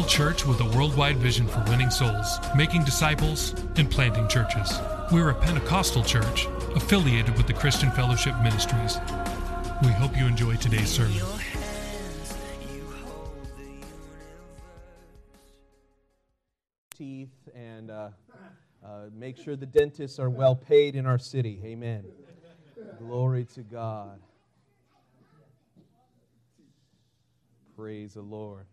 Local church with a worldwide vision for winning souls, making disciples, and planting churches. We are a Pentecostal church affiliated with the Christian Fellowship Ministries. We hope you enjoy today's sermon. Your hands, You hold the universe. teeth and uh, uh, make sure the dentists are well paid in our city. Amen. Glory to God. Praise the Lord.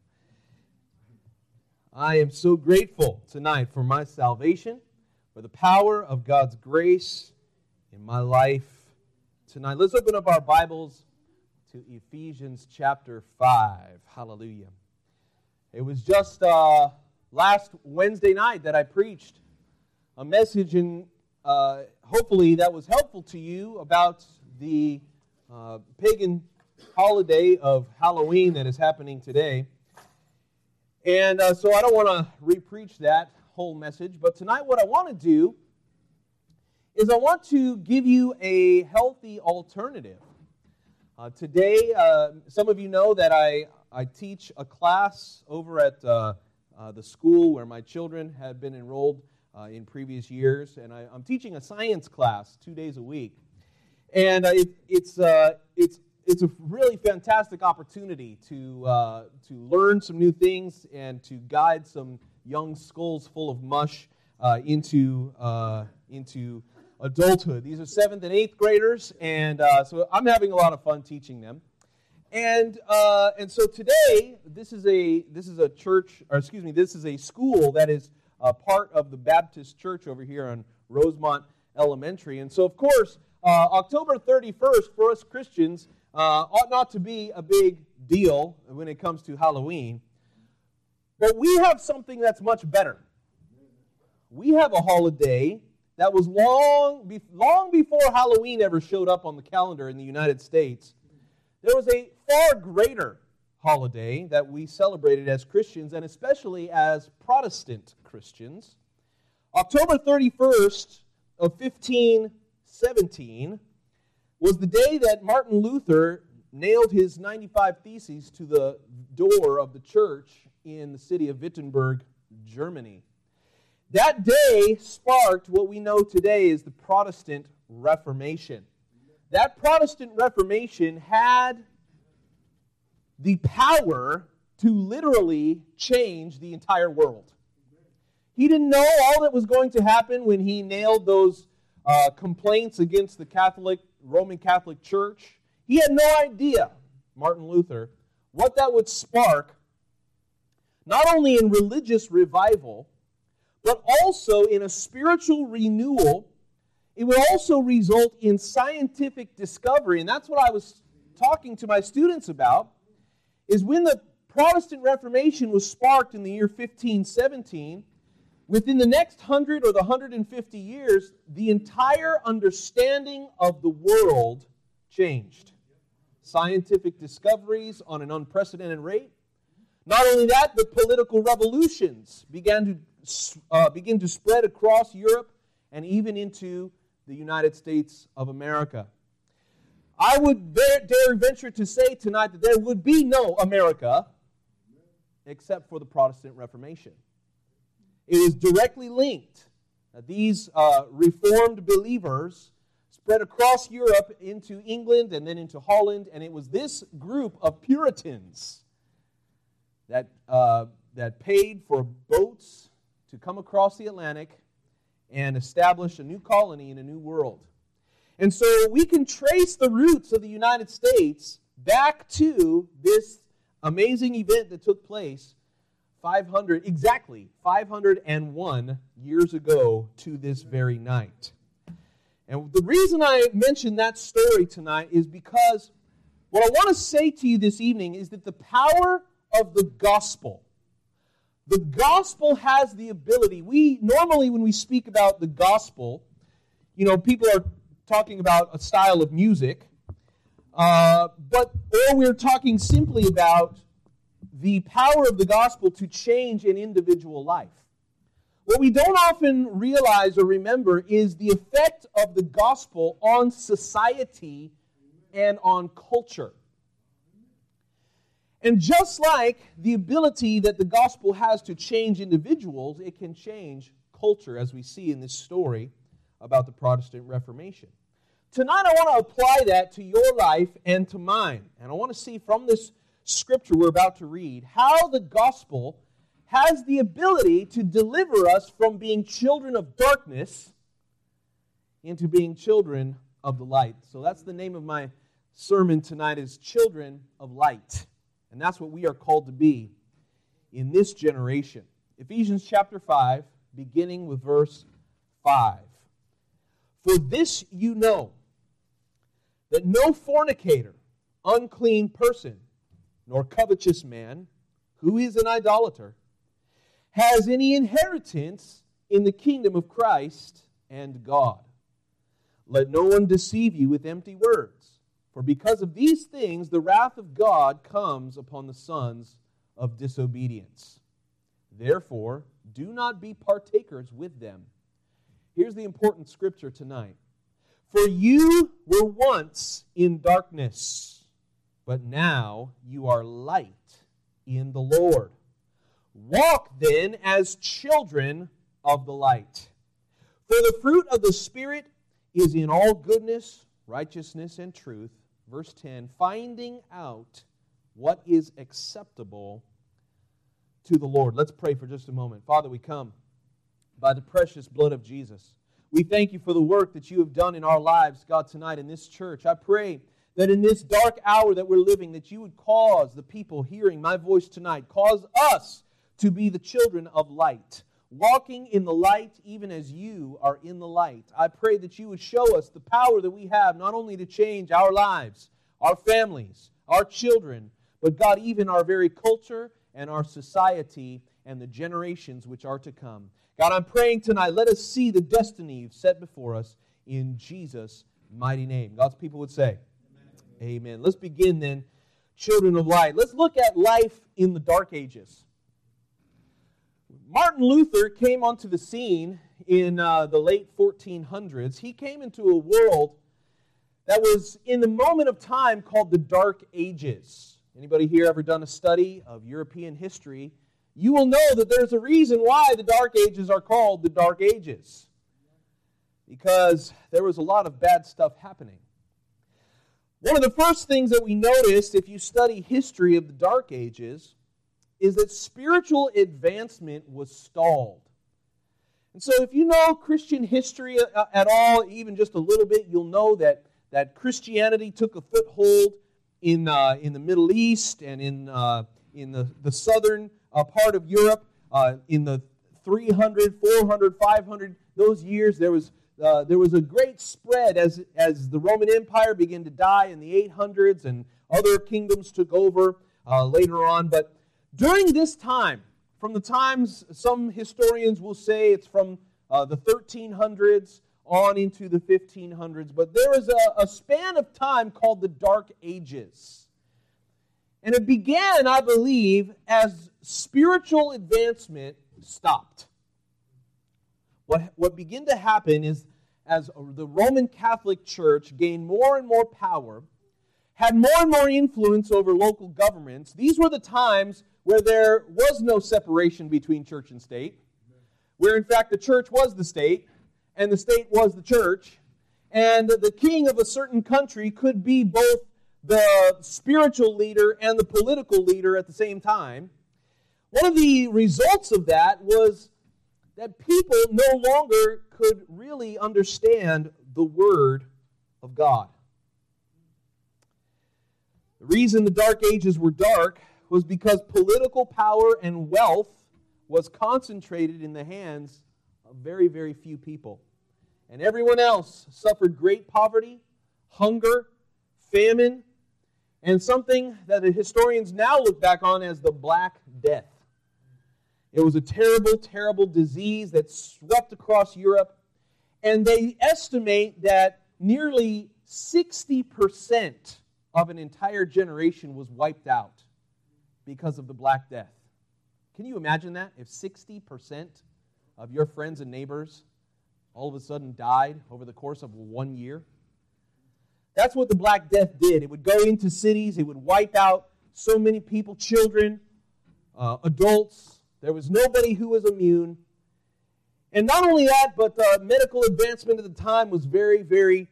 I am so grateful tonight for my salvation, for the power of God's grace in my life tonight. Let's open up our Bibles to Ephesians chapter 5. Hallelujah. It was just uh, last Wednesday night that I preached a message, and uh, hopefully that was helpful to you about the uh, pagan holiday of Halloween that is happening today. And uh, so I don't want to repreach that whole message, but tonight what I want to do is I want to give you a healthy alternative. Uh, today, uh, some of you know that I, I teach a class over at uh, uh, the school where my children had been enrolled uh, in previous years, and I, I'm teaching a science class two days a week. And it, it's, it's, it's a really fantastic opportunity to, uh, to learn some new things and to guide some young skulls full of mush uh, into, uh, into adulthood. These are seventh and eighth graders, and uh, so I'm having a lot of fun teaching them. And uh, and so today, this is a this is a church, or excuse me, this is a school that is part of the Baptist Church over here on Rosemont Elementary. And so, of course, uh, October 31st for us Christians uh, ought not to be a big deal when it comes to Halloween. But we have something that's much better. We have a holiday that was long, be- long before Halloween ever showed up on the calendar in the United States. There was a far greater holiday that we celebrated as Christians, and especially as Protestant Christians. October 31st of 1517 was the day that Martin Luther nailed his 95 Theses to the door of the church in the city of Wittenberg, Germany. That day sparked what we know today as the Protestant Reformation. That Protestant Reformation had the power to literally change the entire world. He didn't know all that was going to happen when he nailed those uh, complaints against the Catholic Roman Catholic Church. He had no idea, Martin Luther, what that would spark, not only in religious revival, but also in a spiritual renewal. It would also result in scientific discovery, and that's what I was talking to my students about. Is when the Protestant Reformation was sparked in the year 1517, within the next 100 or the 150 years, the entire understanding of the world changed. Scientific discoveries on an unprecedented rate. Not only that, the political revolutions began to uh, begin to spread across Europe and even into the United States of America. I would dare, dare venture to say tonight that there would be no America except for the Protestant Reformation. It is directly linked that these uh, Reformed believers spread across Europe into England and then into Holland, and it was this group of Puritans that, uh, that paid for boats to come across the Atlantic and establish a new colony in a new world. And so we can trace the roots of the United States back to this amazing event that took place 500, exactly 501 years ago to this very night. And the reason I mention that story tonight is because what I want to say to you this evening is that the power of the gospel. The gospel has the ability. We normally, when we speak about the gospel, you know, people are talking about a style of music, uh, but or we're talking simply about the power of the gospel to change an individual life. What we don't often realize or remember is the effect of the gospel on society and on culture. And just like the ability that the gospel has to change individuals, it can change culture, as we see in this story about the Protestant Reformation. Tonight, I want to apply that to your life and to mine. And I want to see from this scripture we're about to read how the gospel has the ability to deliver us from being children of darkness into being children of the light. So that's the name of my sermon tonight is children of light. And that's what we are called to be in this generation. Ephesians chapter 5, beginning with verse 5. For this you know that no fornicator, unclean person, nor covetous man, who is an idolater, has any inheritance in the kingdom of Christ and God. Let no one deceive you with empty words, for because of these things the wrath of God comes upon the sons of disobedience. Therefore, do not be partakers with them. Here's the important scripture tonight. For you were once in darkness, but now you are light in the Lord. Walk then as children of the light. For the fruit of the Spirit is in all goodness, righteousness, and truth. Verse 10 finding out what is acceptable to the Lord. Let's pray for just a moment. Father, we come by the precious blood of Jesus. We thank you for the work that you have done in our lives, God, tonight in this church. I pray that in this dark hour that we're living, that you would cause the people hearing my voice tonight, cause us to be the children of light, walking in the light even as you are in the light. I pray that you would show us the power that we have not only to change our lives, our families, our children, but God, even our very culture and our society and the generations which are to come. God, I'm praying tonight, let us see the destiny you've set before us in Jesus' mighty name. God's people would say, Amen. Let's begin then, children of light. Let's look at life in the dark ages. Martin Luther came onto the scene in uh, the late 1400s. He came into a world that was in the moment of time called the Dark Ages. Anybody here ever done a study of European history? You will know that there's a reason why the Dark Ages are called the Dark Ages. Because there was a lot of bad stuff happening. One of the first things that we noticed if you study history of the Dark Ages is that spiritual advancement was stalled. And so, if you know Christian history at all, even just a little bit, you'll know that, that Christianity took a foothold in, uh, in the Middle East and in, uh, in the, the southern uh, part of Europe. Uh, in the 300, 400, 500, those years, there was, uh, there was a great spread as, as the Roman Empire began to die in the 800s and other kingdoms took over uh, later on. But during this time, from the times some historians will say it's from uh, the 1300s on into the 1500s, but there is a, a span of time called the Dark Ages. And it began, I believe, as spiritual advancement stopped. What, what began to happen is as the Roman Catholic Church gained more and more power, had more and more influence over local governments, these were the times where there was no separation between church and state, where in fact the church was the state and the state was the church, and the king of a certain country could be both the spiritual leader and the political leader at the same time. One of the results of that was that people no longer could really understand the Word of God. The reason the Dark Ages were dark was because political power and wealth was concentrated in the hands of very, very few people. And everyone else suffered great poverty, hunger, famine, and something that the historians now look back on as the Black Death. It was a terrible, terrible disease that swept across Europe, and they estimate that nearly 60% of an entire generation was wiped out because of the Black Death. Can you imagine that? If 60% of your friends and neighbors all of a sudden died over the course of one year? That's what the Black Death did. It would go into cities, it would wipe out so many people, children, uh, adults. There was nobody who was immune. And not only that, but the medical advancement at the time was very, very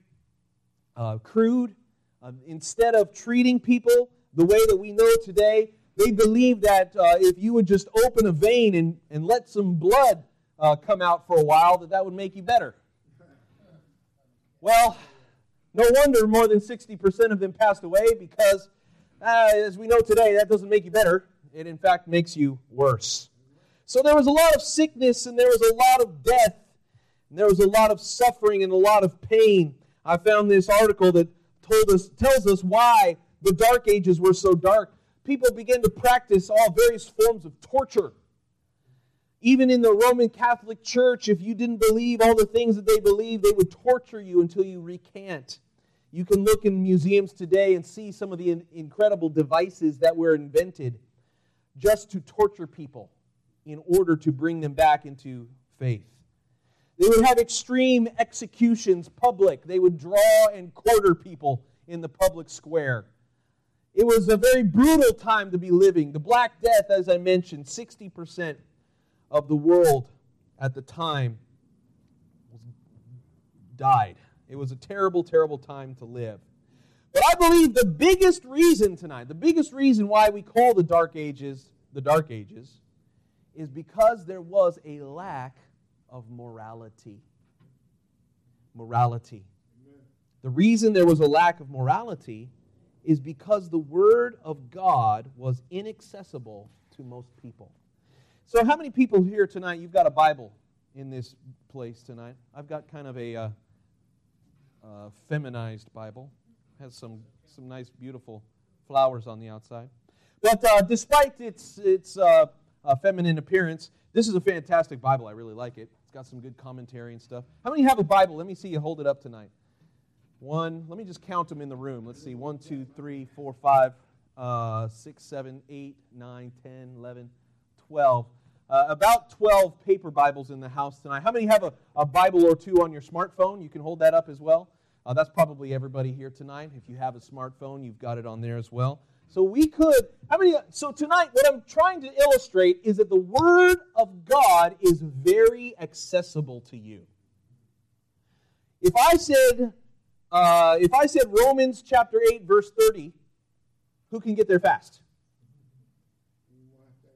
uh, crude. Uh, instead of treating people the way that we know today, they believed that uh, if you would just open a vein and, and let some blood uh, come out for a while, that that would make you better. Well, no wonder more than 60% of them passed away because, uh, as we know today, that doesn't make you better. It, in fact, makes you worse. So there was a lot of sickness and there was a lot of death. And there was a lot of suffering and a lot of pain. I found this article that told us, tells us why the Dark Ages were so dark. People began to practice all various forms of torture. Even in the Roman Catholic Church, if you didn't believe all the things that they believed, they would torture you until you recant. You can look in museums today and see some of the in- incredible devices that were invented just to torture people in order to bring them back into faith. They would have extreme executions, public. They would draw and quarter people in the public square. It was a very brutal time to be living. The Black Death, as I mentioned, 60% of the world at the time died. It was a terrible, terrible time to live. But I believe the biggest reason tonight, the biggest reason why we call the Dark Ages the Dark Ages, is because there was a lack of morality. Morality. The reason there was a lack of morality is because the Word of God was inaccessible to most people. So, how many people here tonight, you've got a Bible in this place tonight? I've got kind of a uh, uh, feminized Bible. It has some, some nice, beautiful flowers on the outside. But uh, despite its, its uh, feminine appearance, this is a fantastic Bible. I really like it. It's got some good commentary and stuff. How many have a Bible? Let me see you hold it up tonight. One, let me just count them in the room. Let's see. One, two, three, four, five, uh, six, seven, eight, nine, ten, eleven, twelve. Uh, about 12 paper Bibles in the house tonight. How many have a, a Bible or two on your smartphone? You can hold that up as well. Uh, that's probably everybody here tonight. If you have a smartphone, you've got it on there as well. So we could, how many, so tonight, what I'm trying to illustrate is that the Word of God is very accessible to you. If I said, uh, if I said Romans chapter 8, verse 30, who can get there fast?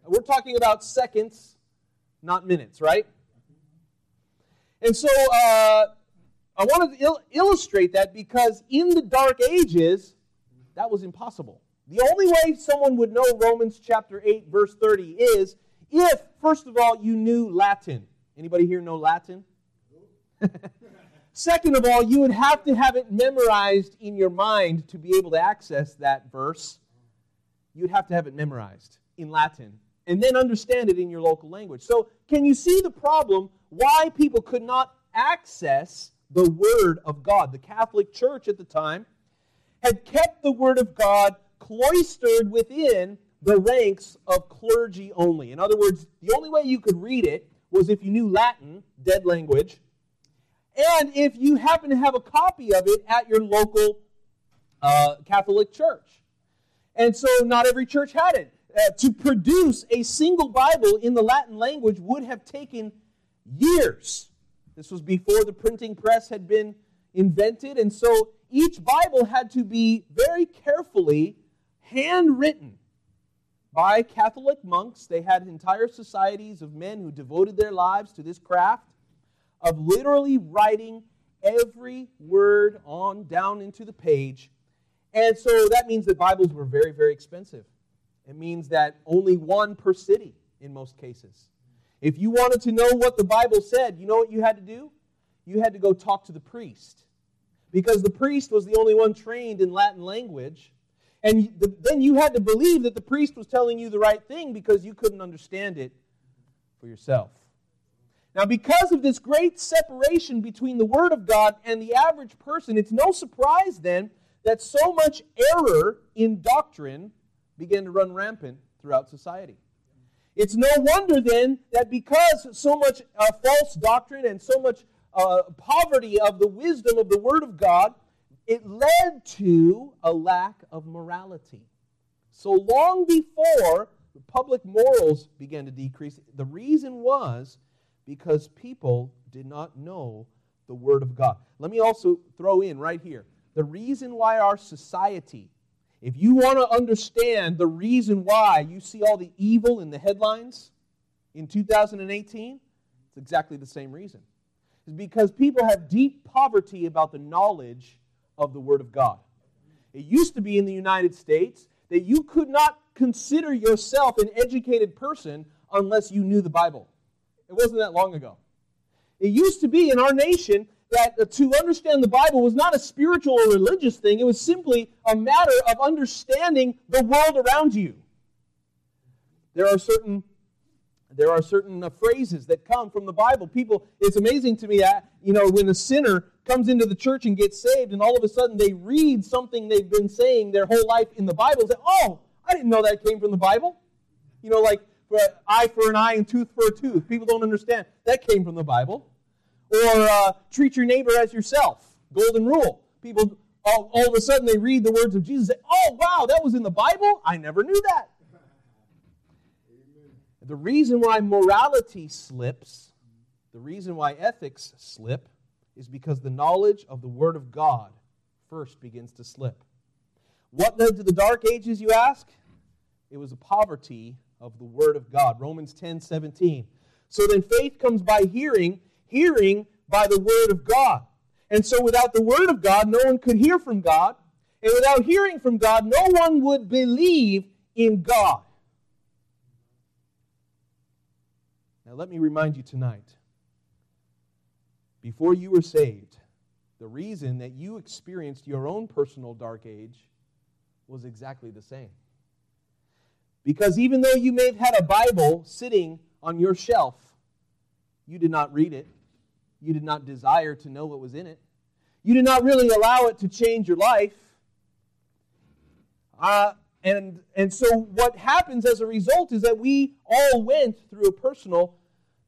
We're talking about seconds, not minutes, right? And so uh, I wanted to il- illustrate that because in the Dark Ages, that was impossible. The only way someone would know Romans chapter 8, verse 30 is if, first of all, you knew Latin. Anybody here know Latin? Second of all, you would have to have it memorized in your mind to be able to access that verse. You'd have to have it memorized in Latin and then understand it in your local language. So, can you see the problem why people could not access the Word of God? The Catholic Church at the time had kept the Word of God cloistered within the ranks of clergy only. In other words, the only way you could read it was if you knew Latin, dead language, and if you happen to have a copy of it at your local uh, Catholic church. And so not every church had it. Uh, to produce a single Bible in the Latin language would have taken years. This was before the printing press had been invented, and so each Bible had to be very carefully handwritten by Catholic monks. They had entire societies of men who devoted their lives to this craft of literally writing every word on down into the page. And so that means that Bibles were very, very expensive. It means that only one per city in most cases. If you wanted to know what the Bible said, you know what you had to do? You had to go talk to the priest. Because the priest was the only one trained in Latin language. And the, then you had to believe that the priest was telling you the right thing because you couldn't understand it for yourself. Now, because of this great separation between the Word of God and the average person, it's no surprise then that so much error in doctrine began to run rampant throughout society. It's no wonder then that because so much uh, false doctrine and so much uh, poverty of the wisdom of the Word of God, it led to a lack of morality. So long before public morals began to decrease, the reason was because people did not know the Word of God. Let me also throw in right here the reason why our society, if you want to understand the reason why you see all the evil in the headlines in 2018, it's exactly the same reason. It's because people have deep poverty about the knowledge of the Word of God. It used to be in the United States that you could not consider yourself an educated person unless you knew the Bible. It wasn't that long ago. It used to be in our nation that to understand the Bible was not a spiritual or religious thing, it was simply a matter of understanding the world around you. There are certain there are certain uh, phrases that come from the Bible. People, it's amazing to me that, you know, when a sinner comes into the church and gets saved, and all of a sudden they read something they've been saying their whole life in the Bible, say, oh, I didn't know that came from the Bible. You know, like eye for an eye and tooth for a tooth. People don't understand. That came from the Bible. Or uh, treat your neighbor as yourself. Golden rule. People, all, all of a sudden, they read the words of Jesus and say, oh, wow, that was in the Bible? I never knew that. The reason why morality slips, the reason why ethics slip, is because the knowledge of the Word of God first begins to slip. What led to the Dark Ages, you ask? It was a poverty of the Word of God. Romans 10 17. So then faith comes by hearing, hearing by the Word of God. And so without the Word of God, no one could hear from God. And without hearing from God, no one would believe in God. Now, let me remind you tonight before you were saved, the reason that you experienced your own personal dark age was exactly the same. Because even though you may have had a Bible sitting on your shelf, you did not read it. You did not desire to know what was in it. You did not really allow it to change your life. Uh, and, and so, what happens as a result is that we all went through a personal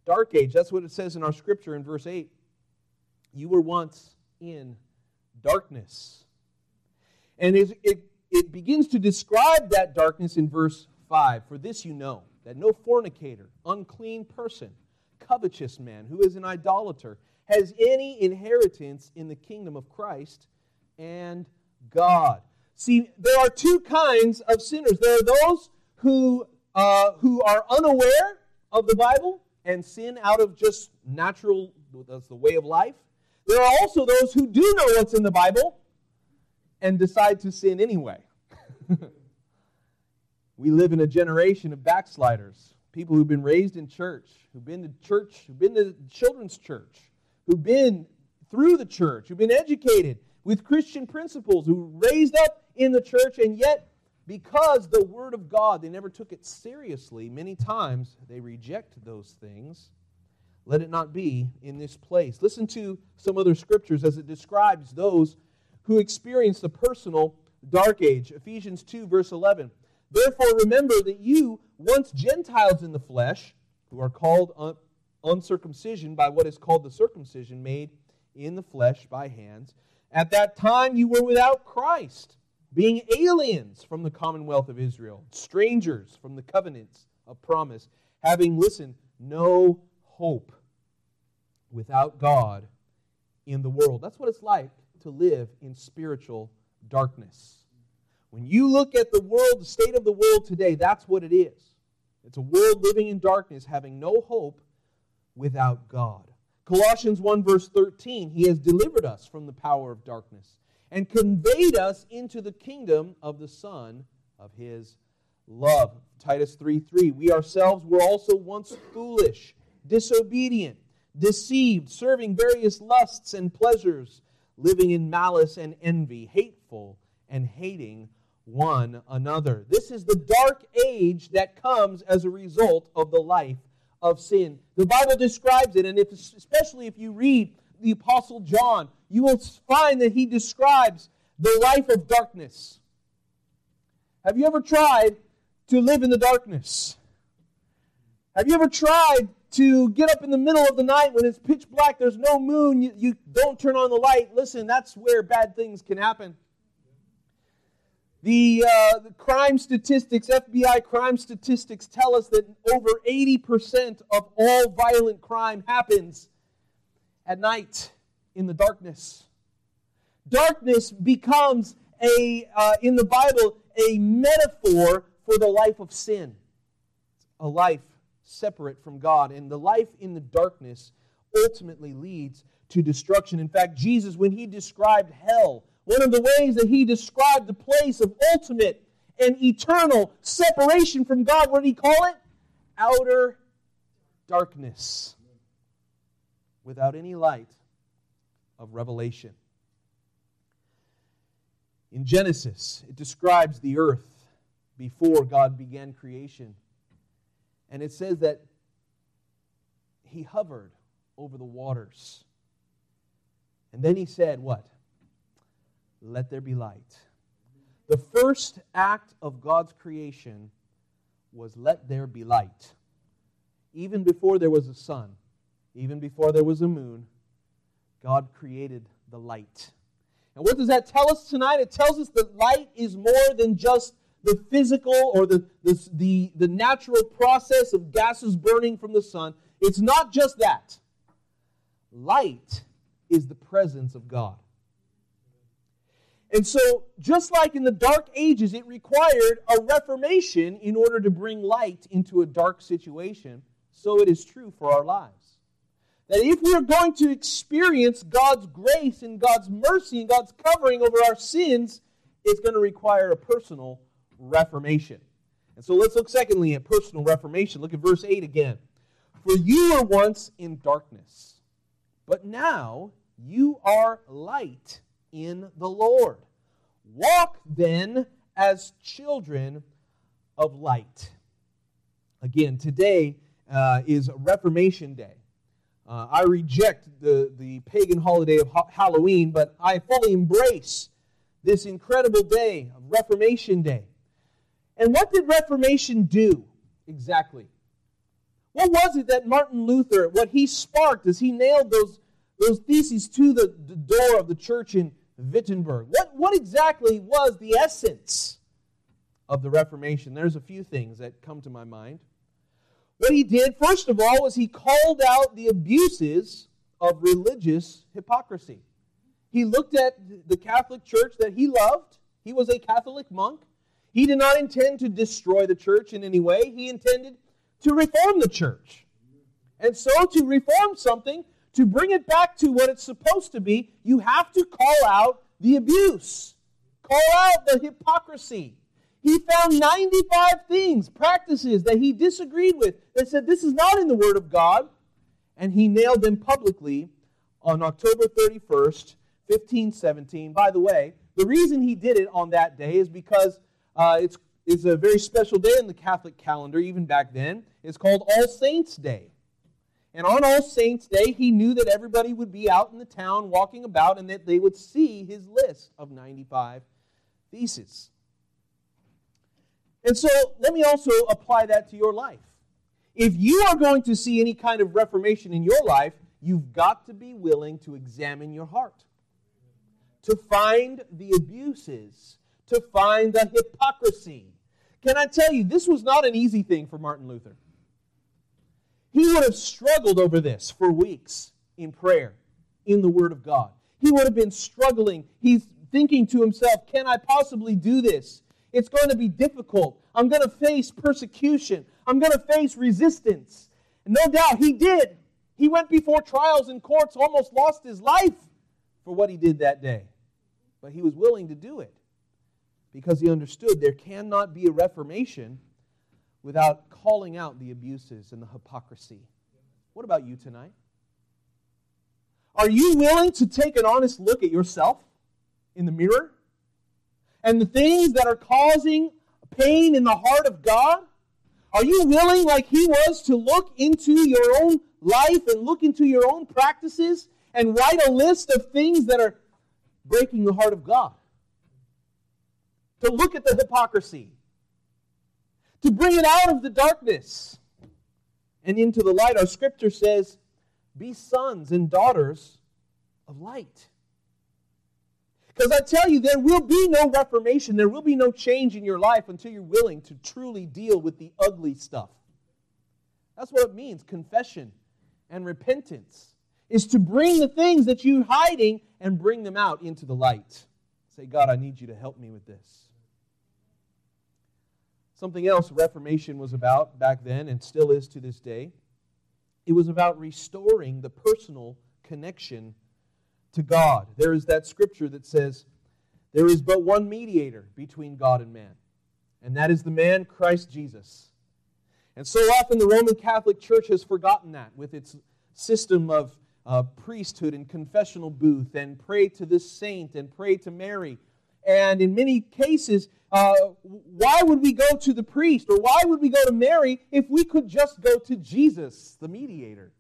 dark age. That's what it says in our scripture in verse 8. You were once in darkness. And it, it, it begins to describe that darkness in verse 5. For this you know, that no fornicator, unclean person, covetous man, who is an idolater, has any inheritance in the kingdom of Christ and God. See, there are two kinds of sinners. There are those who, uh, who are unaware of the Bible and sin out of just natural, that's the way of life. There are also those who do know what's in the Bible and decide to sin anyway. we live in a generation of backsliders, people who've been raised in church, who've been to church, who've been to children's church, who've been through the church, who've been educated with Christian principles, who raised up in the church, and yet because the Word of God, they never took it seriously, many times they reject those things. Let it not be in this place. Listen to some other scriptures as it describes those who experience the personal dark age. Ephesians 2, verse 11. Therefore, remember that you, once Gentiles in the flesh, who are called un- uncircumcision by what is called the circumcision made in the flesh by hands, at that time you were without Christ being aliens from the commonwealth of Israel, strangers from the covenants of promise, having, listen, no hope without God in the world. That's what it's like to live in spiritual darkness. When you look at the world, the state of the world today, that's what it is. It's a world living in darkness, having no hope without God. Colossians 1, verse 13, He has delivered us from the power of darkness and conveyed us into the kingdom of the Son of his love. Titus 3 3. We ourselves were also once foolish, disobedient, deceived, serving various lusts and pleasures, living in malice and envy, hateful and hating one another. This is the dark age that comes as a result of the life of sin. The Bible describes it, and if, especially if you read the Apostle John, you will find that he describes the life of darkness. Have you ever tried to live in the darkness? Have you ever tried to get up in the middle of the night when it's pitch black, there's no moon, you, you don't turn on the light? Listen, that's where bad things can happen. The, uh, the crime statistics, FBI crime statistics, tell us that over 80% of all violent crime happens at night in the darkness. Darkness becomes a, uh, in the Bible, a metaphor for the life of sin, a life separate from God. And the life in the darkness ultimately leads to destruction. In fact, Jesus, when he described hell, one of the ways that he described the place of ultimate and eternal separation from God, what did he call it? Outer darkness, without any light of revelation. In Genesis, it describes the earth before God began creation. And it says that he hovered over the waters. And then he said, What? Let there be light. The first act of God's creation was let there be light. Even before there was a sun, even before there was a moon, God created the light. And what does that tell us tonight? It tells us that light is more than just the physical or the, the, the, the natural process of gases burning from the sun. It's not just that. Light is the presence of God. And so, just like in the dark ages, it required a reformation in order to bring light into a dark situation, so it is true for our lives. That if we're going to experience God's grace and God's mercy and God's covering over our sins, it's going to require a personal reformation. And so let's look secondly at personal reformation. Look at verse 8 again. For you were once in darkness, but now you are light in the Lord. Walk then as children of light. Again, today uh, is Reformation Day. Uh, I reject the, the pagan holiday of ha- Halloween, but I fully embrace this incredible day of Reformation Day. And what did Reformation do exactly? What was it that Martin Luther, what he sparked as he nailed those, those theses to the, the door of the church in Wittenberg? What, what exactly was the essence of the Reformation? There's a few things that come to my mind. What he did, first of all, was he called out the abuses of religious hypocrisy. He looked at the Catholic Church that he loved. He was a Catholic monk. He did not intend to destroy the church in any way. He intended to reform the church. And so, to reform something, to bring it back to what it's supposed to be, you have to call out the abuse, call out the hypocrisy. He found 95 things, practices that he disagreed with, that said this is not in the Word of God, and he nailed them publicly on October 31st, 1517. By the way, the reason he did it on that day is because uh, it's, it's a very special day in the Catholic calendar, even back then. It's called All Saints' Day. And on All Saints' Day, he knew that everybody would be out in the town walking about and that they would see his list of 95 theses. And so let me also apply that to your life. If you are going to see any kind of reformation in your life, you've got to be willing to examine your heart, to find the abuses, to find the hypocrisy. Can I tell you, this was not an easy thing for Martin Luther. He would have struggled over this for weeks in prayer, in the Word of God. He would have been struggling. He's thinking to himself, Can I possibly do this? It's going to be difficult. I'm going to face persecution. I'm going to face resistance. And no doubt he did. He went before trials and courts, almost lost his life for what he did that day. But he was willing to do it because he understood there cannot be a reformation without calling out the abuses and the hypocrisy. What about you tonight? Are you willing to take an honest look at yourself in the mirror and the things that are causing pain in the heart of God? Are you willing, like he was, to look into your own life and look into your own practices and write a list of things that are breaking the heart of God? To look at the hypocrisy, to bring it out of the darkness and into the light. Our scripture says, Be sons and daughters of light. Because I tell you, there will be no reformation, there will be no change in your life until you're willing to truly deal with the ugly stuff. That's what it means confession and repentance is to bring the things that you're hiding and bring them out into the light. Say, God, I need you to help me with this. Something else Reformation was about back then and still is to this day. It was about restoring the personal connection to God. There is that scripture that says, There is but one mediator between God and man, and that is the man Christ Jesus. And so often the Roman Catholic Church has forgotten that with its system of uh, priesthood and confessional booth and pray to this saint and pray to Mary. And in many cases, uh, why would we go to the priest or why would we go to Mary if we could just go to Jesus, the mediator?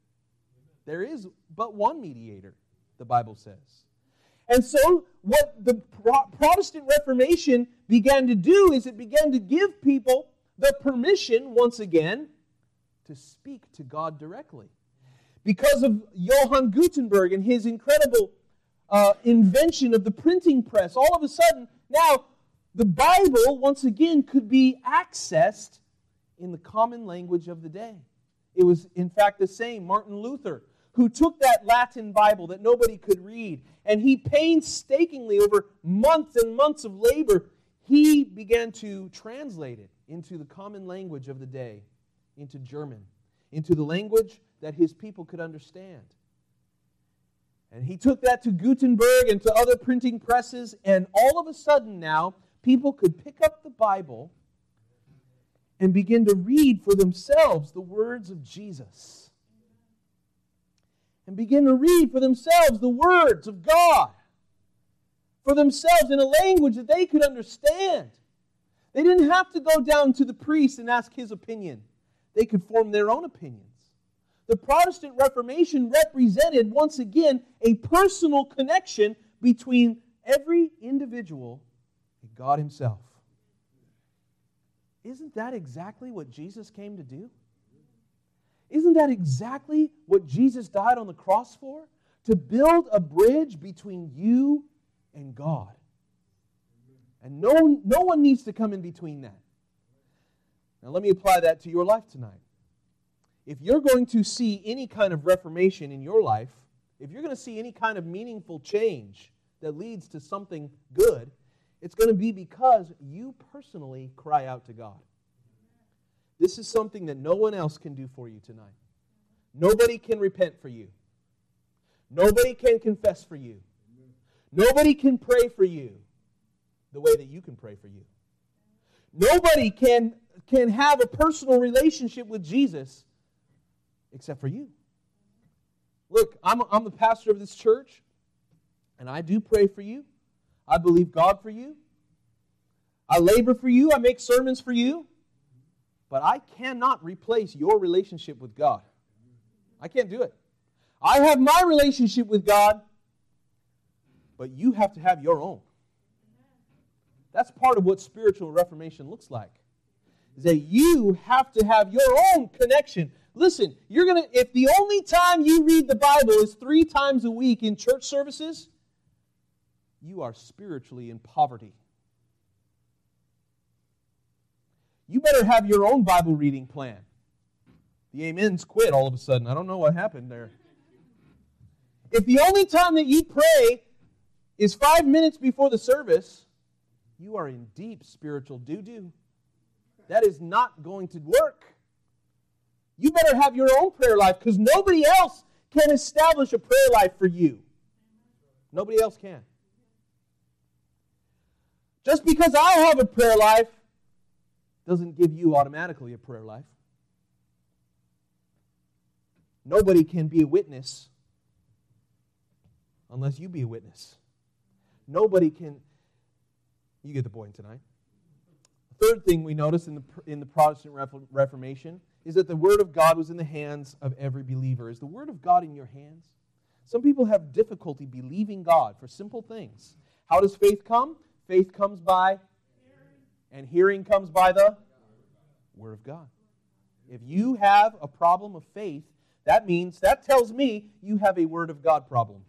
There is but one mediator, the Bible says. And so, what the Pro- Protestant Reformation began to do is it began to give people the permission, once again, to speak to God directly. Because of Johann Gutenberg and his incredible uh, invention of the printing press, all of a sudden, now the Bible, once again, could be accessed in the common language of the day. It was, in fact, the same. Martin Luther, who took that Latin Bible that nobody could read, and he painstakingly, over months and months of labor, he began to translate it into the common language of the day, into German, into the language that his people could understand. And he took that to Gutenberg and to other printing presses, and all of a sudden now, people could pick up the Bible and begin to read for themselves the words of Jesus. And begin to read for themselves the words of God. For themselves in a language that they could understand. They didn't have to go down to the priest and ask his opinion, they could form their own opinions. The Protestant Reformation represented, once again, a personal connection between every individual and God Himself. Isn't that exactly what Jesus came to do? Isn't that exactly what Jesus died on the cross for? To build a bridge between you and God. And no, no one needs to come in between that. Now, let me apply that to your life tonight. If you're going to see any kind of reformation in your life, if you're going to see any kind of meaningful change that leads to something good, it's going to be because you personally cry out to God. This is something that no one else can do for you tonight. Nobody can repent for you. Nobody can confess for you. Nobody can pray for you the way that you can pray for you. Nobody can, can have a personal relationship with Jesus except for you. Look, I'm, I'm the pastor of this church, and I do pray for you. I believe God for you. I labor for you. I make sermons for you. But I cannot replace your relationship with God. I can't do it. I have my relationship with God, but you have to have your own. That's part of what spiritual reformation looks like. Is that you have to have your own connection. Listen, you're going to if the only time you read the Bible is 3 times a week in church services, you are spiritually in poverty. You better have your own Bible reading plan. The amens quit all of a sudden. I don't know what happened there. If the only time that you pray is five minutes before the service, you are in deep spiritual doo doo. That is not going to work. You better have your own prayer life because nobody else can establish a prayer life for you. Nobody else can. Just because I have a prayer life doesn't give you automatically a prayer life. Nobody can be a witness unless you be a witness. Nobody can You get the point tonight. Third thing we notice in the, in the Protestant Reformation is that the Word of God was in the hands of every believer. Is the Word of God in your hands? Some people have difficulty believing God for simple things. How does faith come? Faith comes by, and hearing comes by the Word of God. If you have a problem of faith, that means, that tells me you have a Word of God problem.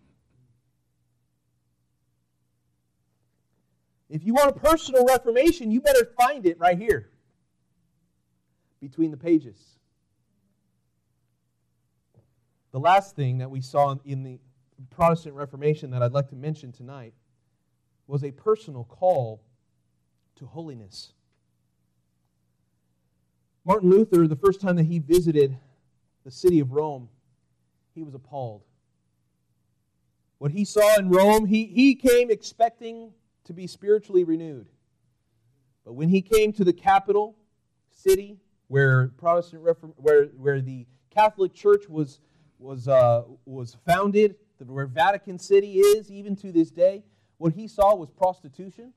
If you want a personal reformation, you better find it right here between the pages. The last thing that we saw in the Protestant Reformation that I'd like to mention tonight was a personal call to holiness. Martin Luther, the first time that he visited the city of Rome, he was appalled. What he saw in Rome, he, he came expecting to be spiritually renewed. But when he came to the capital city where Protestant Reform, where, where the Catholic Church was, was, uh, was founded, where Vatican City is even to this day, what he saw was prostitution.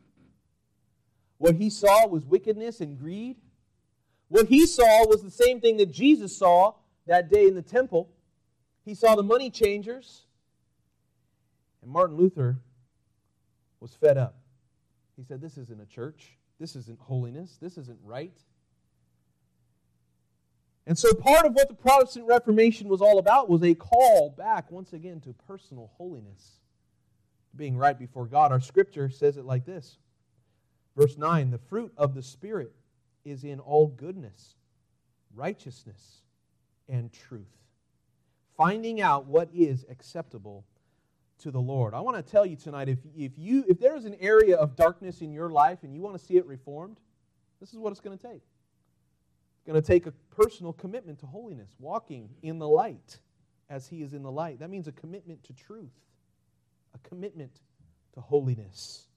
What he saw was wickedness and greed. What he saw was the same thing that Jesus saw that day in the temple. He saw the money changers. And Martin Luther was fed up. He said, This isn't a church. This isn't holiness. This isn't right. And so, part of what the Protestant Reformation was all about was a call back, once again, to personal holiness, being right before God. Our scripture says it like this Verse 9 The fruit of the Spirit is in all goodness, righteousness, and truth, finding out what is acceptable to the Lord. I want to tell you tonight if, if, you, if there is an area of darkness in your life and you want to see it reformed, this is what it's going to take. It's going to take a personal commitment to holiness, walking in the light as He is in the light. That means a commitment to truth, a commitment to holiness.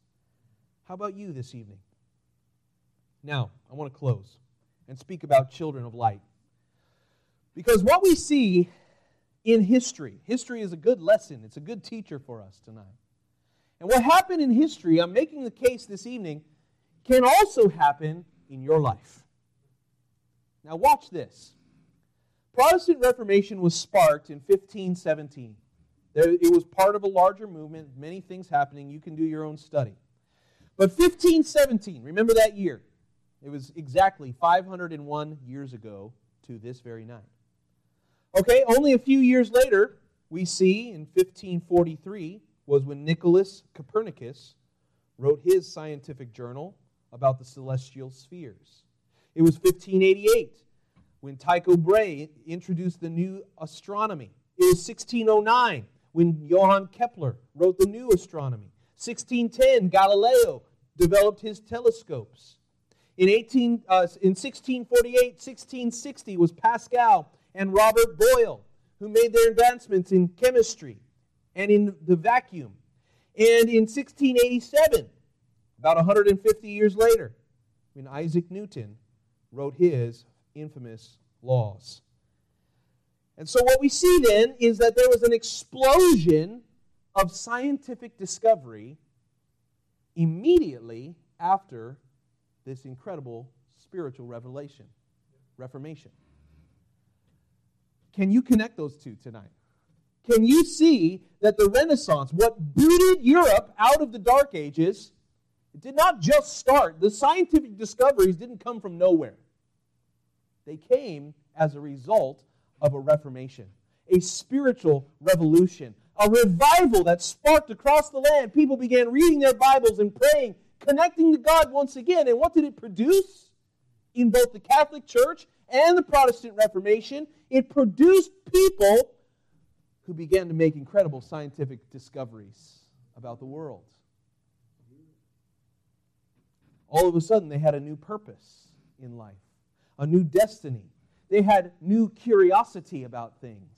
How about you this evening? Now, I want to close and speak about children of light. Because what we see in history, history is a good lesson, it's a good teacher for us tonight. And what happened in history, I'm making the case this evening, can also happen in your life. Now, watch this. Protestant Reformation was sparked in 1517. It was part of a larger movement, many things happening. You can do your own study. But 1517, remember that year. It was exactly 501 years ago to this very night. Okay, only a few years later, we see in 1543 was when Nicholas Copernicus wrote his scientific journal about the celestial spheres. It was 1588 when Tycho Brahe introduced the new astronomy. It was 1609 when Johann Kepler wrote the new astronomy. 1610, Galileo developed his telescopes. In, 18, uh, in 1648, 1660 was Pascal and Robert Boyle, who made their advancements in chemistry and in the vacuum. And in 1687, about 150 years later, when Isaac Newton wrote his infamous laws. And so, what we see then is that there was an explosion of scientific discovery immediately after this incredible spiritual revelation, reformation. Can you connect those two tonight? Can you see that the Renaissance, what booted Europe out of the Dark Ages, did not just start. The scientific discoveries didn't come from nowhere. They came as a result of a reformation, a spiritual revolution, a revival that sparked across the land. People began reading their Bibles and praying, connecting to God once again. And what did it produce? In both the Catholic Church and the Protestant Reformation, it produced people who began to make incredible scientific discoveries about the world. All of a sudden, they had a new purpose in life, a new destiny. They had new curiosity about things.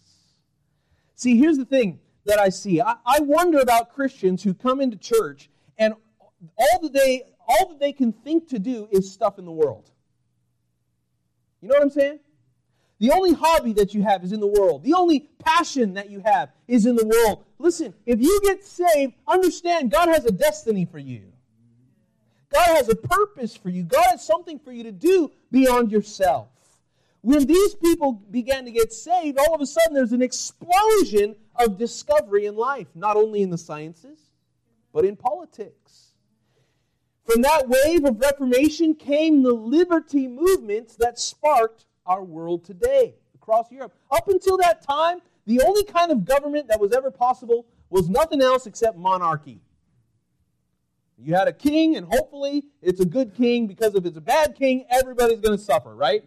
See, here's the thing that I see. I, I wonder about Christians who come into church and all that they all that they can think to do is stuff in the world. You know what I'm saying? The only hobby that you have is in the world. The only passion that you have is in the world. Listen, if you get saved, understand God has a destiny for you. God has a purpose for you. God has something for you to do beyond yourself. When these people began to get saved, all of a sudden there's an explosion of discovery in life, not only in the sciences, but in politics. From that wave of Reformation came the liberty movements that sparked our world today across Europe. Up until that time, the only kind of government that was ever possible was nothing else except monarchy. You had a king, and hopefully it's a good king because if it's a bad king, everybody's going to suffer, right?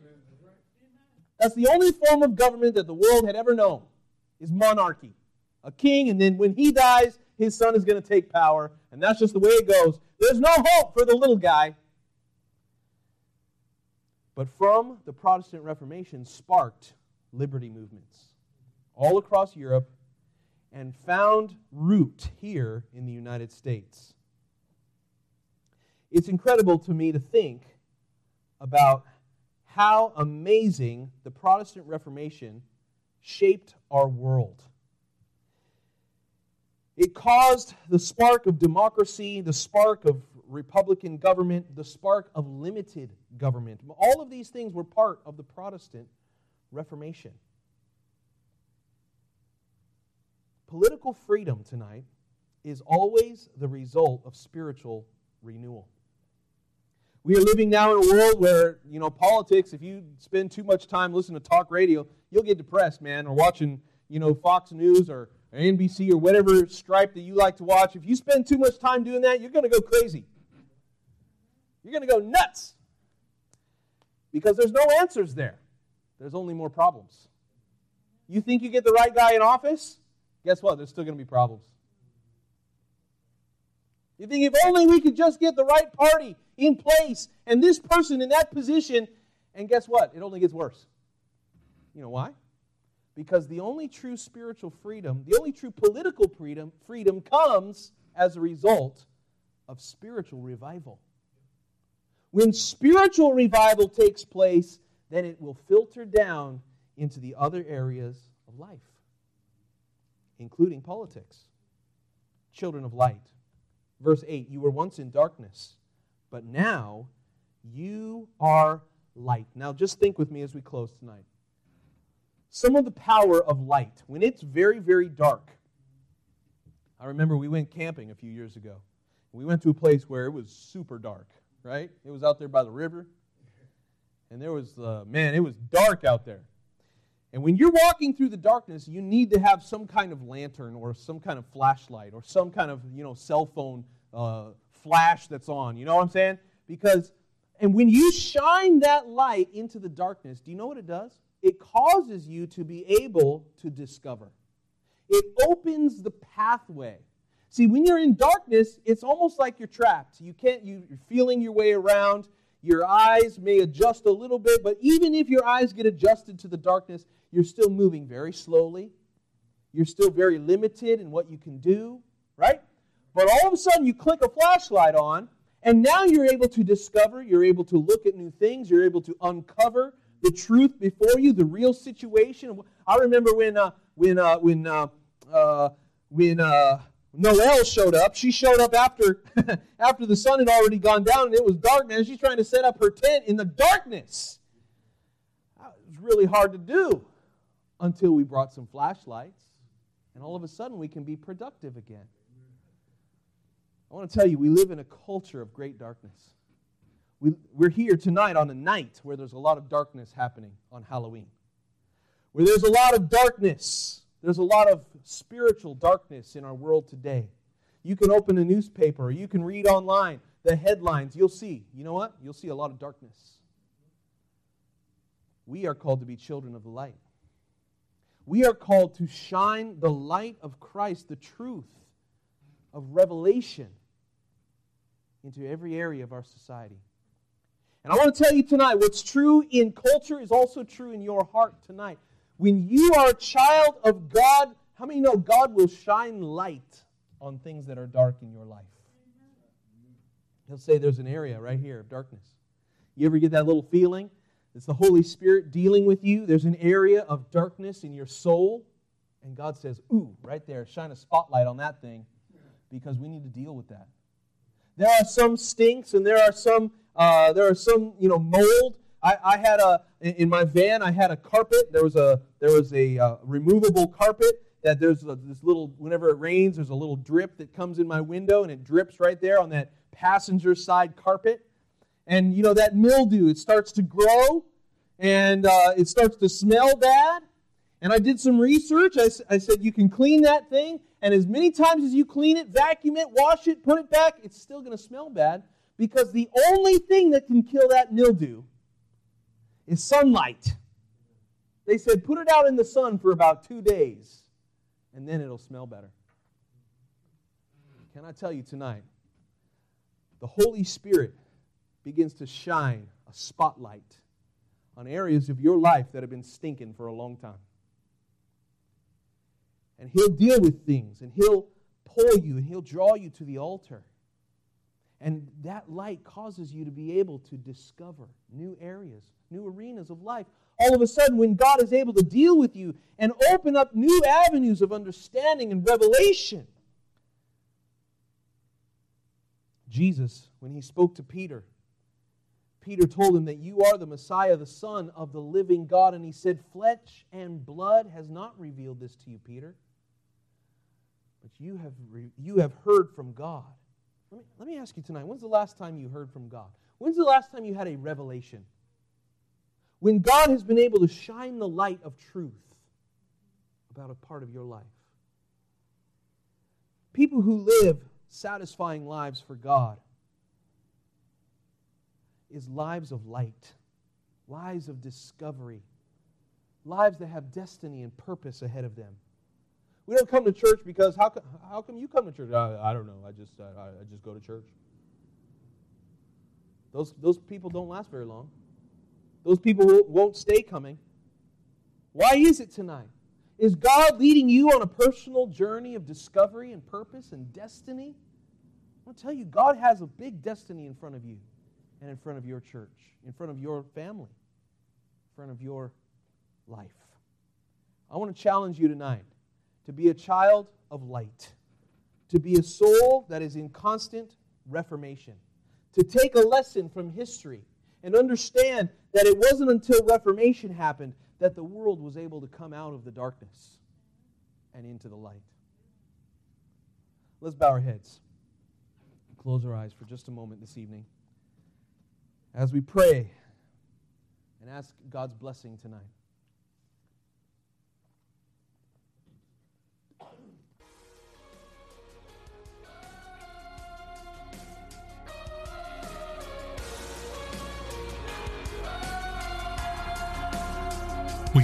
That's the only form of government that the world had ever known is monarchy. A king, and then when he dies, his son is going to take power, and that's just the way it goes. There's no hope for the little guy. But from the Protestant Reformation sparked liberty movements all across Europe and found root here in the United States. It's incredible to me to think about how amazing the Protestant Reformation shaped our world. It caused the spark of democracy, the spark of Republican government, the spark of limited government. All of these things were part of the Protestant Reformation. Political freedom tonight is always the result of spiritual renewal. We are living now in a world where, you know, politics, if you spend too much time listening to talk radio, you'll get depressed, man, or watching, you know, Fox News or, NBC or whatever stripe that you like to watch. If you spend too much time doing that, you're going to go crazy. You're going to go nuts. Because there's no answers there. There's only more problems. You think you get the right guy in office? Guess what? There's still going to be problems. You think if only we could just get the right party in place and this person in that position, and guess what? It only gets worse. You know why? Because the only true spiritual freedom, the only true political freedom, freedom comes as a result of spiritual revival. When spiritual revival takes place, then it will filter down into the other areas of life, including politics. Children of light. Verse 8 You were once in darkness, but now you are light. Now, just think with me as we close tonight. Some of the power of light, when it's very, very dark. I remember we went camping a few years ago. We went to a place where it was super dark, right? It was out there by the river. And there was, uh, man, it was dark out there. And when you're walking through the darkness, you need to have some kind of lantern or some kind of flashlight or some kind of, you know, cell phone uh, flash that's on. You know what I'm saying? Because, and when you shine that light into the darkness, do you know what it does? It causes you to be able to discover. It opens the pathway. See, when you're in darkness, it's almost like you're trapped. You can't, you, you're feeling your way around. Your eyes may adjust a little bit, but even if your eyes get adjusted to the darkness, you're still moving very slowly. You're still very limited in what you can do, right? But all of a sudden, you click a flashlight on, and now you're able to discover, you're able to look at new things, you're able to uncover the truth before you, the real situation. I remember when, uh, when, uh, when, uh, uh, when uh, Noelle showed up. She showed up after, after the sun had already gone down and it was dark, man. She's trying to set up her tent in the darkness. It was really hard to do until we brought some flashlights, and all of a sudden we can be productive again. I want to tell you, we live in a culture of great darkness. We, we're here tonight on a night where there's a lot of darkness happening on Halloween, where there's a lot of darkness. There's a lot of spiritual darkness in our world today. You can open a newspaper, or you can read online the headlines. You'll see, you know what? You'll see a lot of darkness. We are called to be children of the light. We are called to shine the light of Christ, the truth of revelation, into every area of our society. And I want to tell you tonight what's true in culture is also true in your heart tonight. When you are a child of God, how many know God will shine light on things that are dark in your life? He'll say there's an area right here of darkness. You ever get that little feeling? It's the Holy Spirit dealing with you. There's an area of darkness in your soul. And God says, Ooh, right there, shine a spotlight on that thing because we need to deal with that. There are some stinks, and there are some uh, there are some you know mold. I, I had a in my van. I had a carpet. There was a there was a uh, removable carpet that there's a, this little whenever it rains, there's a little drip that comes in my window, and it drips right there on that passenger side carpet. And you know that mildew, it starts to grow, and uh, it starts to smell bad. And I did some research. I, I said you can clean that thing, and as many times as you clean it, vacuum it, wash it, put it back, it's still going to smell bad because the only thing that can kill that mildew is sunlight. They said put it out in the sun for about two days, and then it'll smell better. Can I tell you tonight? The Holy Spirit begins to shine a spotlight on areas of your life that have been stinking for a long time. And He'll deal with things, and He'll pull you, and He'll draw you to the altar. And that light causes you to be able to discover new areas, new arenas of life. All of a sudden, when God is able to deal with you and open up new avenues of understanding and revelation, Jesus, when he spoke to Peter, Peter told him that you are the Messiah, the Son of the living God. And he said, Flesh and blood has not revealed this to you, Peter, but you have, re- you have heard from God. Let me, let me ask you tonight when's the last time you heard from God? When's the last time you had a revelation? When God has been able to shine the light of truth about a part of your life. People who live satisfying lives for God is lives of light, lives of discovery, lives that have destiny and purpose ahead of them. We don't come to church because how, co- how come you come to church? I, I don't know. I just, I, I just go to church. Those, those people don't last very long. Those people won't- won't stay coming. Why is it tonight? Is God leading you on a personal journey of discovery and purpose and destiny? I want to tell you, God has a big destiny in front of you and in front of your church, in front of your family, in front of your life. I want to challenge you tonight to be a child of light, to be a soul that is in constant reformation, to take a lesson from history and understand that it wasn't until Reformation happened that the world was able to come out of the darkness and into the light. Let's bow our heads, close our eyes for just a moment this evening as we pray and ask God's blessing tonight.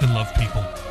and love people.